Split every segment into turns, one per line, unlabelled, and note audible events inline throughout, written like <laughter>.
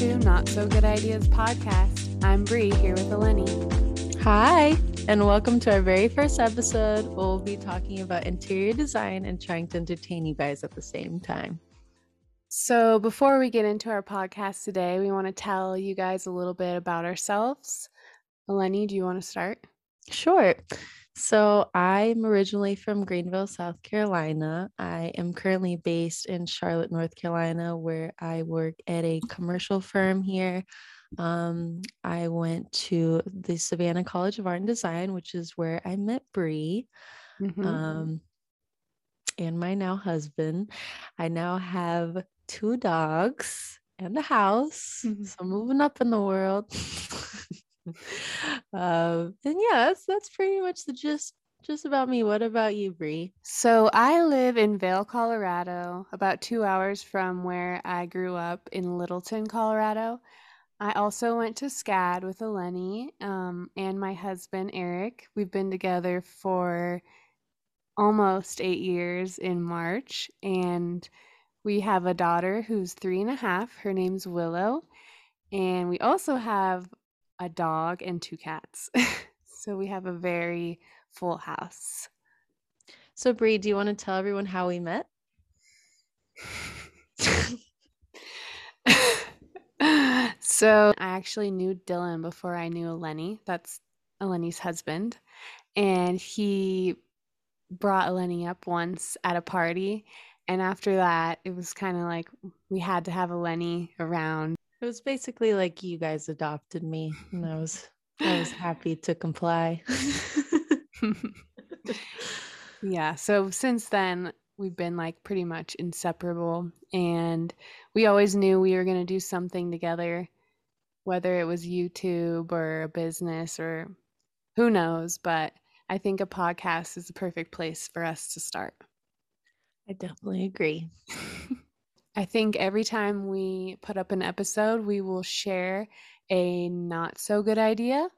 to Not So Good Ideas podcast. I'm Bri here with Eleni.
Hi, and welcome to our very first episode. We'll be talking about interior design and trying to entertain you guys at the same time.
So, before we get into our podcast today, we want to tell you guys a little bit about ourselves. Eleni, do you want to start?
Sure. So, I'm originally from Greenville, South Carolina. I am currently based in Charlotte, North Carolina, where I work at a commercial firm here. Um, I went to the Savannah College of Art and Design, which is where I met Bri. Mm-hmm. Um, and my now husband. I now have two dogs and a house. Mm-hmm. So moving up in the world. <laughs> um, and yeah, that's that's pretty much the gist just about me. What about you, Bri?
So I live in Vail, Colorado, about two hours from where I grew up in Littleton, Colorado. I also went to SCAD with Eleni um, and my husband Eric. We've been together for almost eight years in March, and we have a daughter who's three and a half. Her name's Willow, and we also have a dog, and two cats. <laughs> so we have a very full house.
So, Bri, do you want to tell everyone how we met? <laughs>
so, I actually knew Dylan before I knew Eleni. That's Eleni's husband. And he brought Eleni up once at a party. And after that, it was kind of like we had to have Eleni around
it was basically like you guys adopted me, and I was I was happy to comply. <laughs>
yeah. So since then, we've been like pretty much inseparable, and we always knew we were going to do something together, whether it was YouTube or a business or who knows. But I think a podcast is the perfect place for us to start.
I definitely agree. <laughs>
I think every time we put up an episode, we will share a not so good idea.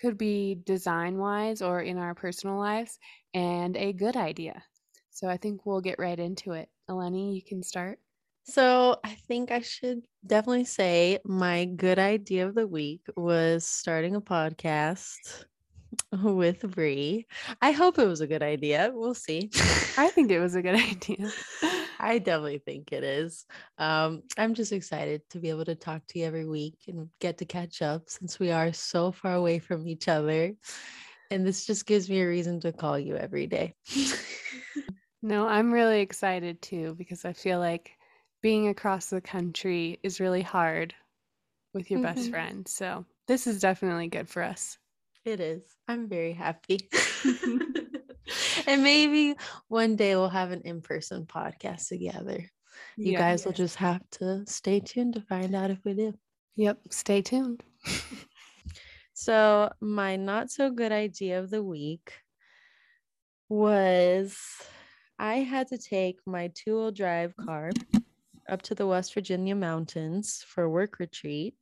Could be design wise or in our personal lives, and a good idea. So I think we'll get right into it. Eleni, you can start.
So I think I should definitely say my good idea of the week was starting a podcast <laughs> with Bri. I hope it was a good idea. We'll see. <laughs>
I think it was a good <laughs> idea.
I definitely think it is. Um, I'm just excited to be able to talk to you every week and get to catch up since we are so far away from each other. And this just gives me a reason to call you every day. <laughs>
no, I'm really excited too because I feel like being across the country is really hard with your mm-hmm. best friend. So this is definitely good for us.
It is. I'm very happy. <laughs> <laughs> and maybe one day we'll have an in-person podcast together. You yeah, guys will just have to stay tuned to find out if we do.
Yep, stay tuned. <laughs>
so, my not so good idea of the week was I had to take my two-wheel drive car up to the West Virginia mountains for a work retreat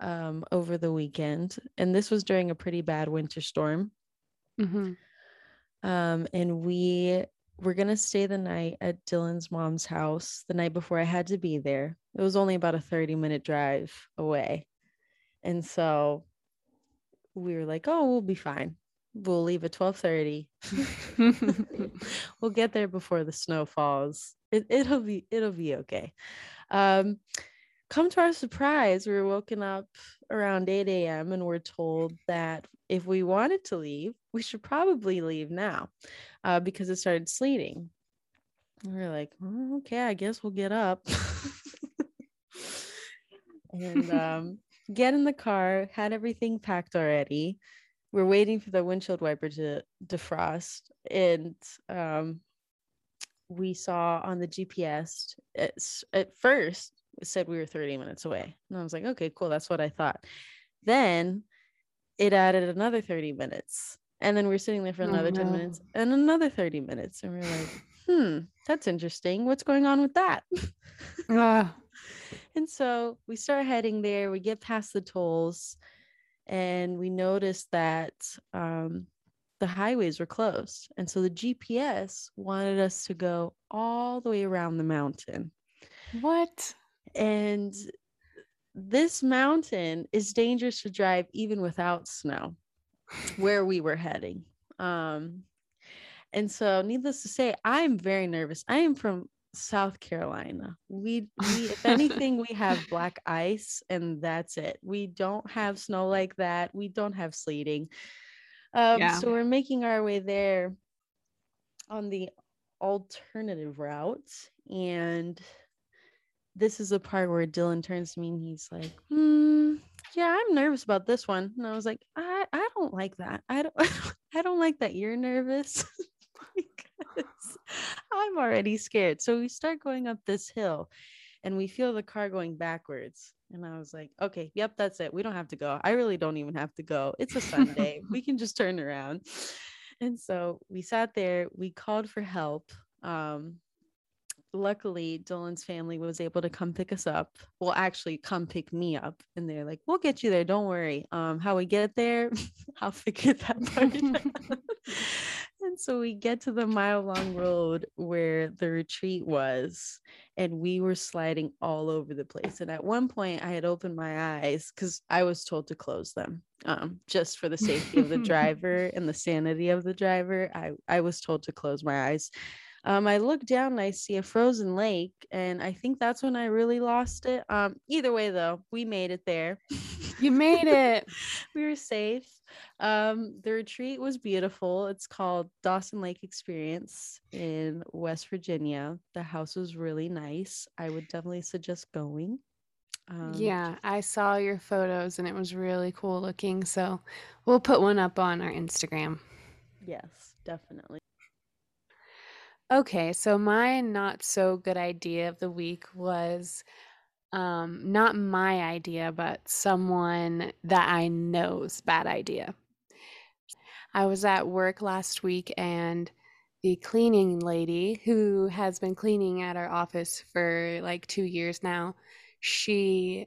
um, over the weekend, and this was during a pretty bad winter storm. Mm-hmm. Um, and we were gonna stay the night at Dylan's mom's house the night before I had to be there. It was only about a 30 minute drive away. And so we were like, oh, we'll be fine. We'll leave at 1230. <laughs> <laughs> we'll get there before the snow falls. It, it'll be it'll be okay. Um, come to our surprise, we were woken up around 8 a.m. and we're told that if we wanted to leave, we should probably leave now uh, because it started sleeting. And we are like, oh, okay, I guess we'll get up. <laughs> and um, <laughs> get in the car, had everything packed already. We're waiting for the windshield wiper to defrost. And um, we saw on the GPS, at, at first, said we were 30 minutes away. And I was like, okay, cool. That's what I thought. Then it added another 30 minutes. And then we are sitting there for oh, another oh, 10 minutes and another 30 minutes. And we are like, hmm, that's interesting. What's going on with that? <laughs> uh. And so we start heading there. We get past the tolls and we notice that um, the highways were closed. And so the GPS wanted us to go all the way around the mountain.
What?
And this mountain is dangerous to drive even without snow where we were heading. Um, and so, needless to say, I'm very nervous. I am from South Carolina. We, we if <laughs> anything, we have black ice, and that's it. We don't have snow like that. We don't have sleeting. Um, yeah. So we're making our way there on the alternative route, and this is the part where Dylan turns to me and he's like, hmm, yeah, I'm nervous about this one. And I was like, I, I don't like that. I don't <laughs> I don't like that you're nervous <laughs> because I'm already scared. So we start going up this hill and we feel the car going backwards. And I was like, okay, yep, that's it. We don't have to go. I really don't even have to go. It's a Sunday. <laughs> we can just turn around. And so we sat there, we called for help. Um, luckily Dylan's family was able to come pick us up. Well, actually come pick me up. And they're like, we'll get you there. Don't worry. Um, how we get there, <laughs> I'll figure that part <laughs> out. <laughs> and so we get to the mile long road where the retreat was, and we were sliding all over the place. And at one point I had opened my eyes because I was told to close them. Um, just for the safety of the driver and the sanity of the driver. I, I was told to close my eyes um, I look down and I see a frozen lake, and I think that's when I really lost it. Um, either way, though, we made it there.
You made it. <laughs>
we were safe. Um, the retreat was beautiful. It's called Dawson Lake Experience in West Virginia. The house was really nice. I would definitely suggest going.
Um, yeah, I saw your photos and it was really cool looking. So we'll put one up on our Instagram.
Yes, definitely.
Okay, so my not so good idea of the week was um, not my idea, but someone that I know's bad idea. I was at work last week and the cleaning lady who has been cleaning at our office for like two years now, she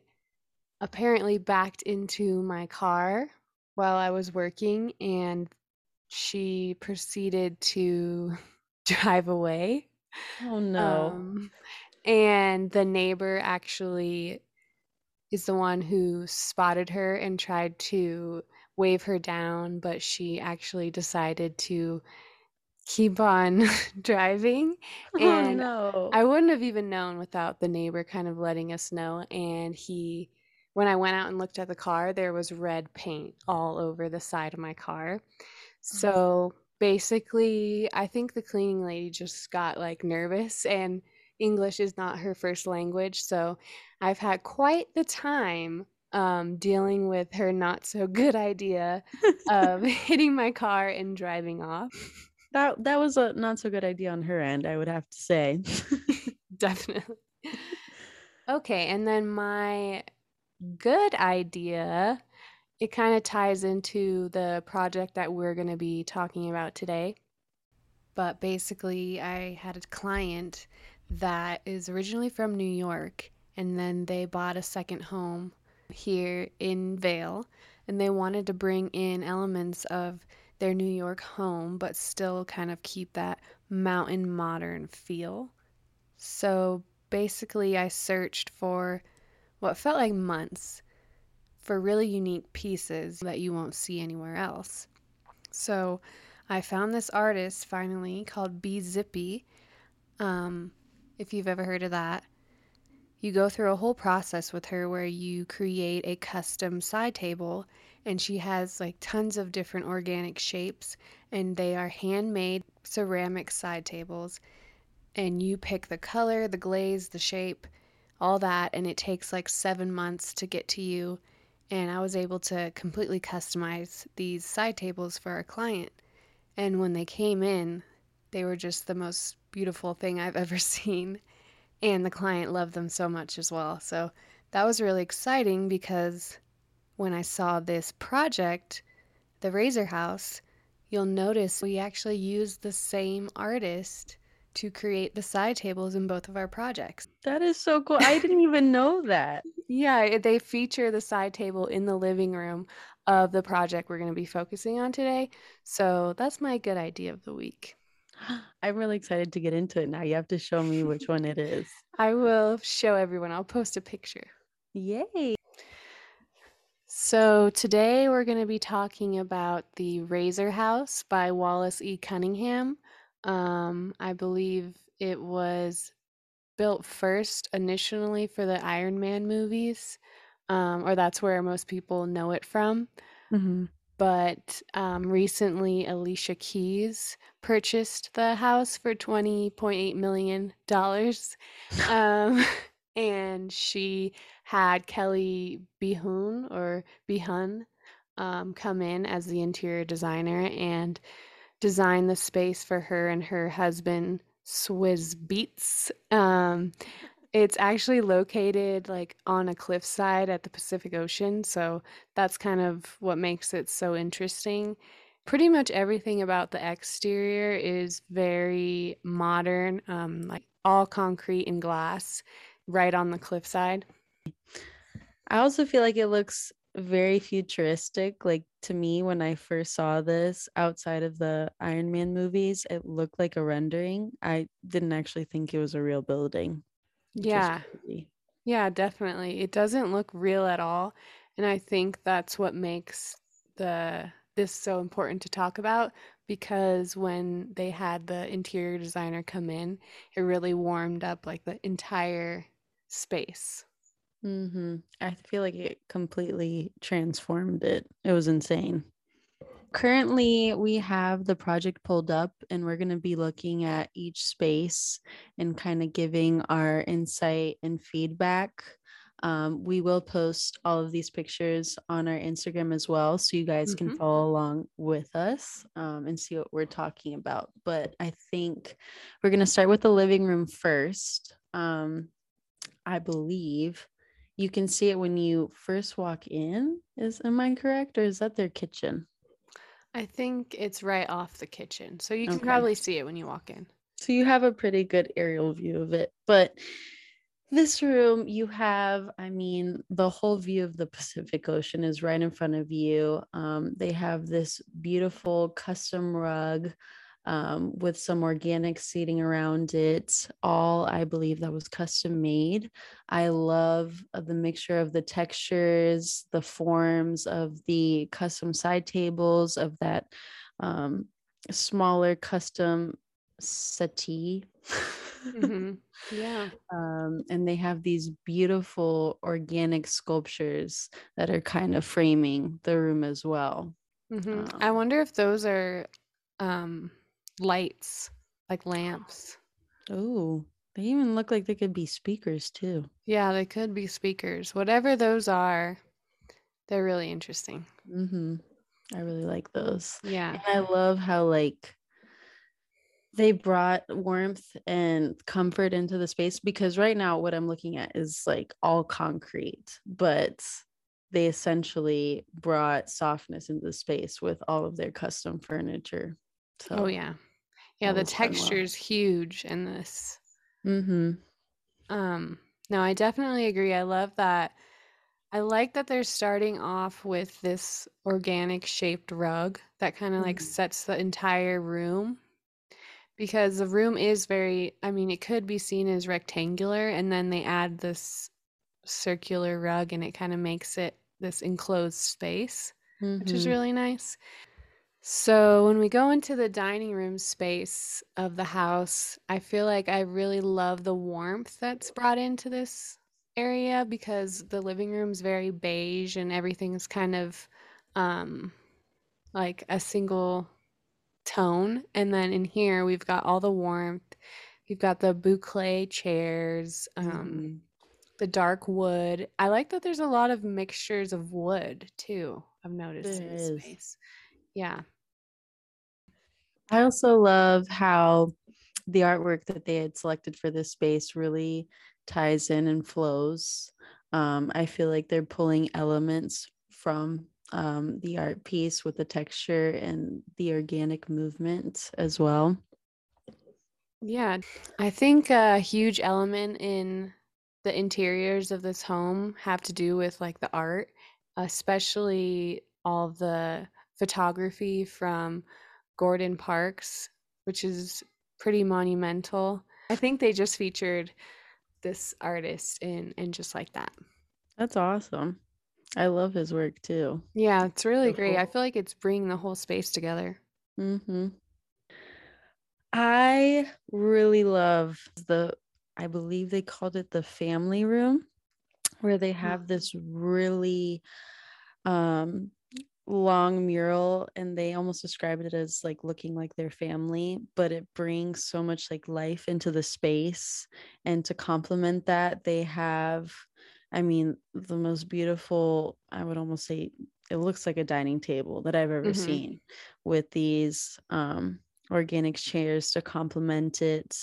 apparently backed into my car while I was working and she proceeded to <laughs> drive away.
Oh no. Um,
and the neighbor actually is the one who spotted her and tried to wave her down, but she actually decided to keep on <laughs> driving. <laughs>
Oh, and oh, no.
I wouldn't have even known without the neighbor kind of letting us know. And he, when I went out and looked at the car, there was red paint all over the side of my car. So basically, I think the cleaning lady just got like nervous and English is not her first language. So I've had quite the time um, dealing with her not so good idea of <laughs> hitting my car and driving off.
That that was a not so good idea on her end, I would have to say. <laughs> <laughs>
Definitely. Okay, and then my good idea it kind of ties into the project that we're going to be talking about today. But basically, I had a client that is originally from New York, and then they bought a second home here in Vail, and they wanted to bring in elements of their New York home, but still kind of keep that mountain modern feel. So basically, I searched for what felt like months for really unique pieces that you won't see anywhere else. So I found this artist finally called BZippy. Um, if you've ever heard of that, you go through a whole process with her where you create a custom side table and she has like tons of different organic shapes and they are handmade ceramic side tables and you pick the color, the glaze, the shape, all that and it takes like 7 months to get to you and I was able to completely customize these side tables for our client. And when they came in, they were just the most beautiful thing I've ever <laughs> seen. And the client loved them so much as well. So that was really exciting because when I saw this project, the Razor House, you'll notice we actually used the same artist to create the side tables in both of our projects.
That is so cool. I didn't even know that. <laughs>
Yeah, eh, they feature the side table in the living room of the project we're going to be focusing on today. So that's my good idea of the week. <gasps>
I'm really excited to get into it now. You have to show me which one it <laughs> is.
I will show everyone. I'll post a picture.
Yay.
So, today we're going to be talking about the Razor House by Wallace E. Cunningham. Um, I believe it was built first initially for the Iron Man movies, um, or that's where most people know it from.
Mm-hmm.
But um, recently, Alicia Keys purchased the house for $20.8 million. Um, <laughs> and she had Kelly Behun or Behun um, come in as the interior designer and design the space for her and her husband Swizz Beatz. Um, it's actually located like on a cliffside at the Pacific Ocean, so that's kind of what makes it so interesting. Pretty much everything about the exterior is very modern, um, like all concrete and glass, right on the cliffside.
I also feel like it looks very futuristic. Like to me, when I first saw this outside of the Iron Man movies, it looked like a rendering. I didn't actually think it was a real building.
Yeah. Yeah, definitely. It doesn't look real at all. And I think that's what makes the this so important to talk about because when they had the interior designer come in, it really warmed up like the entire space.
Mm-hmm. I feel like it completely transformed it. It was insane. Currently, we have the project pulled up, and we're going to be looking at each space and kind of giving our insight and feedback. Um, we will post all of these pictures on our Instagram as well, so you guys mm-hmm. can follow along with us um, and see what we're talking about. But I think we're going to start with the living room first. Um, I believe you can see it when you first walk in. Is am I correct, or is that their kitchen?
I think it's right off the kitchen, so you can okay. probably see it when you walk in.
So you have a pretty good aerial view of it, but this room you have i mean the whole view of the pacific ocean is right in front of you um, they have this beautiful custom rug um, with some organic seating around it. All I believe that was custom made. I love uh, the mixture of the textures, the forms of the custom side tables, of that um, smaller custom settee. <laughs>
mm-hmm. Yeah.
Um, and they have these beautiful organic sculptures that are kind of framing the room as well.
Mm-hmm. Um, I wonder if those are um, lights, like lamps.
Oh, they even look like they could be speakers too.
Yeah, they could be speakers. Whatever those are, they're really interesting.
Mm-hmm. I really like those.
Yeah.
And I love how like they brought warmth and comfort into the space because right now what I'm looking at is like all concrete, but they essentially brought softness into the space with all of their custom furniture.
So oh yeah. Yeah, the texture is huge in this.
Mm-hmm.
Um, no, I definitely agree. I love that. I like that they're starting off with this organic shaped rug that kind of mm-hmm. like sets the entire room because the room is very, I mean, it could be seen as rectangular, and then they add this circular rug and it kind of makes it this enclosed space, mm-hmm. which is mm-hmm. really nice. So, when we go into the dining room space of the house, I feel like I really love the warmth that's brought into this area because the living room's very beige and everything's kind of um, like a single tone. And then in here, we've got all the warmth. We've got the boucle chairs, um, mm-hmm. the dark wood. I like that there's a lot of mixtures of wood too. I've noticed there in this space. Yeah.
I also love how the artwork that they had selected for this space really ties in and flows. Um, I feel like they're pulling elements from um, the art piece with the texture and the organic movement as well.
Yeah, I think a huge element in the interiors of this home have to do with like the art, especially all the photography from Gordon Parks which is pretty monumental. I think they just featured this artist in and just like that.
That's awesome. I love his work too.
Yeah, it's really great. I feel like it's bringing the whole space together.
Mm-hmm. I really love the, I believe they called it the family room, where they have this really um long mural and they almost described it as like looking like their family but it brings so much like life into the space and to complement that they have i mean the most beautiful i would almost say it looks like a dining table that i've ever mm-hmm. seen with these um, organic chairs to complement it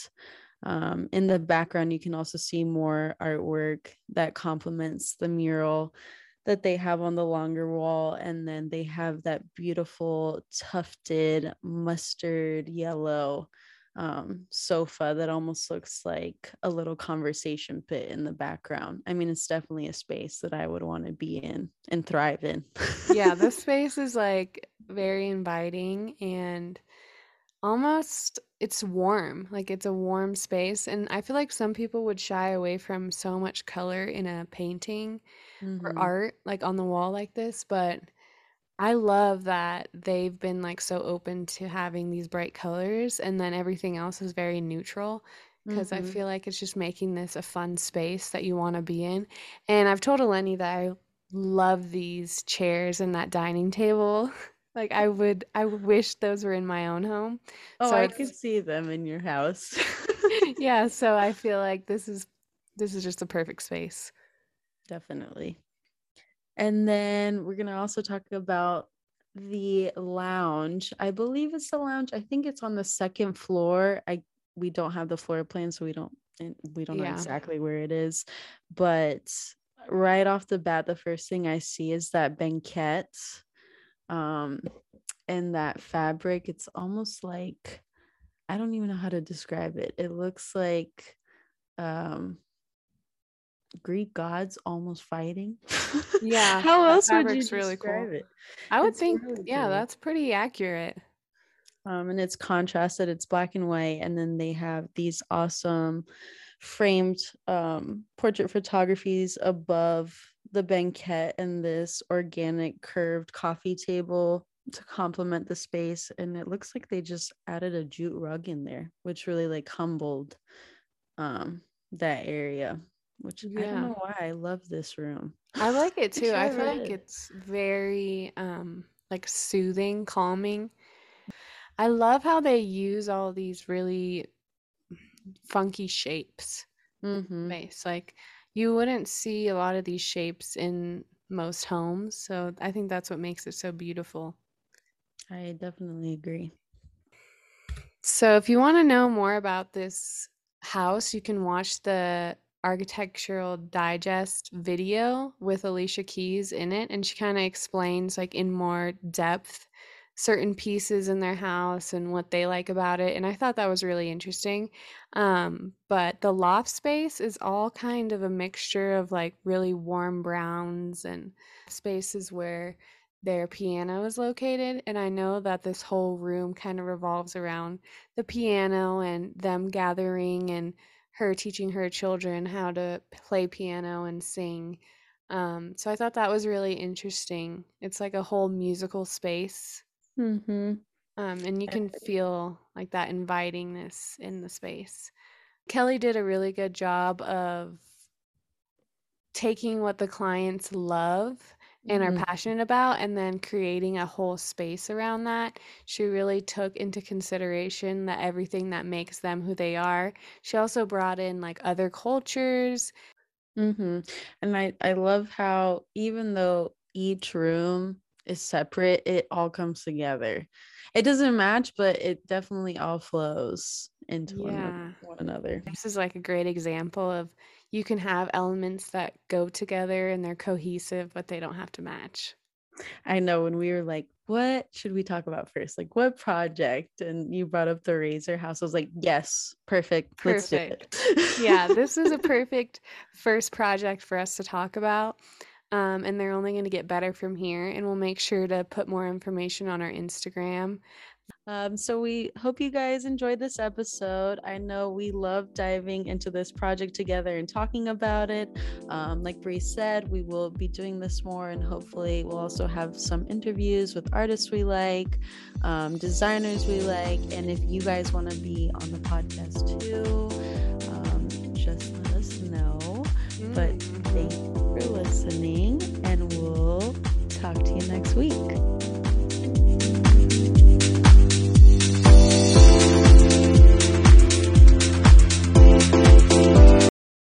um, in the background you can also see more artwork that complements the mural that they have on the longer wall and then they have that beautiful tufted mustard yellow um, sofa that almost looks like a little conversation pit in the background. I mean, it's definitely a space that I would want to be in and thrive in.
yeah, this <laughs> space is like very inviting and almost it's warm. Like it's a warm space. And I feel like some people would shy away from so much color in a painting mm-hmm. or art like on the wall like this, but I love that they've been like so open to having these bright colors and then everything else is very neutral because mm-hmm. I feel like it's just making this a fun space that you want to be in. And I've told Eleni that I love these chairs and that dining table. <laughs> like I would I wish those were in my own home.
Oh, so I could see them in your house. <laughs>
yeah, so I <laughs> feel like this is this is just a perfect space
definitely. And then we're going to also talk about the lounge. I believe it's the lounge. I think it's on the second floor. I we don't have the floor plan so we don't we don't know exactly where it is. But right off the bat the first thing I see is that banquette um and that fabric it's almost like I don't even know how to describe it. It looks like um Greek gods almost fighting. <laughs>
Yeah.
How else would you describe really cool. it?
I would it's think, really yeah, cool. that's pretty accurate.
Um, and it's contrasted. It's black and white, and then they have these awesome framed um, portrait photographies above the banquette and this organic curved coffee table to complement the space. And it looks like they just added a jute rug in there, which really like humbled um, that area which yeah. I don't know why I love this room.
I like it <laughs> too. I feel like it's very um like soothing, calming. I love how they use all these really funky shapes. Mm-hmm. Like you wouldn't see a lot of these shapes in most homes, so I think that's what makes it so beautiful.
I definitely agree.
So if you want to know more about this house, you can watch the architectural digest video with Alicia Keys in it and she kind of explains like in more depth certain pieces in their house and what they like about it and I thought that was really interesting. Um, but the loft space is all kind of a mixture of like really warm browns and spaces where their piano is located and I know that this whole room kind of revolves around the piano and them gathering and her teaching her children how to play piano and sing. Um, so I thought that was really interesting. It's like a whole musical space. Mm-hmm. Um, and you can feel like that invitingness in the space. Kelly did a really good job of taking what the clients love and are mm-hmm. passionate about and then creating a whole space around that she really took into consideration that everything that makes them who they are she also brought in like other cultures
mm-hmm. and i i love how even though each room is separate it all comes together it doesn't match but it definitely all flows into yeah. one, one another
this is like a great example of you can have elements that go together and they're cohesive, but they don't have to match.
I know when we were like, what should we talk about first? Like, what project? And you brought up the Razor House. I was like, yes, perfect. Perfect.
yeah, this is a <laughs> perfect first project for us to talk about. Um, and they're only going to get better from here. And we'll make sure to put more information on our Instagram
Um, so we hope you guys enjoyed this episode. I know we love diving into this project together and talking about it. Um, like Bri said, we will be doing this more, and hopefully, we'll also have some interviews with artists we like, um, designers we like, and if you guys want to be on the podcast too, um, just let us know. Mm. But thank listening, and we'll talk to you next week.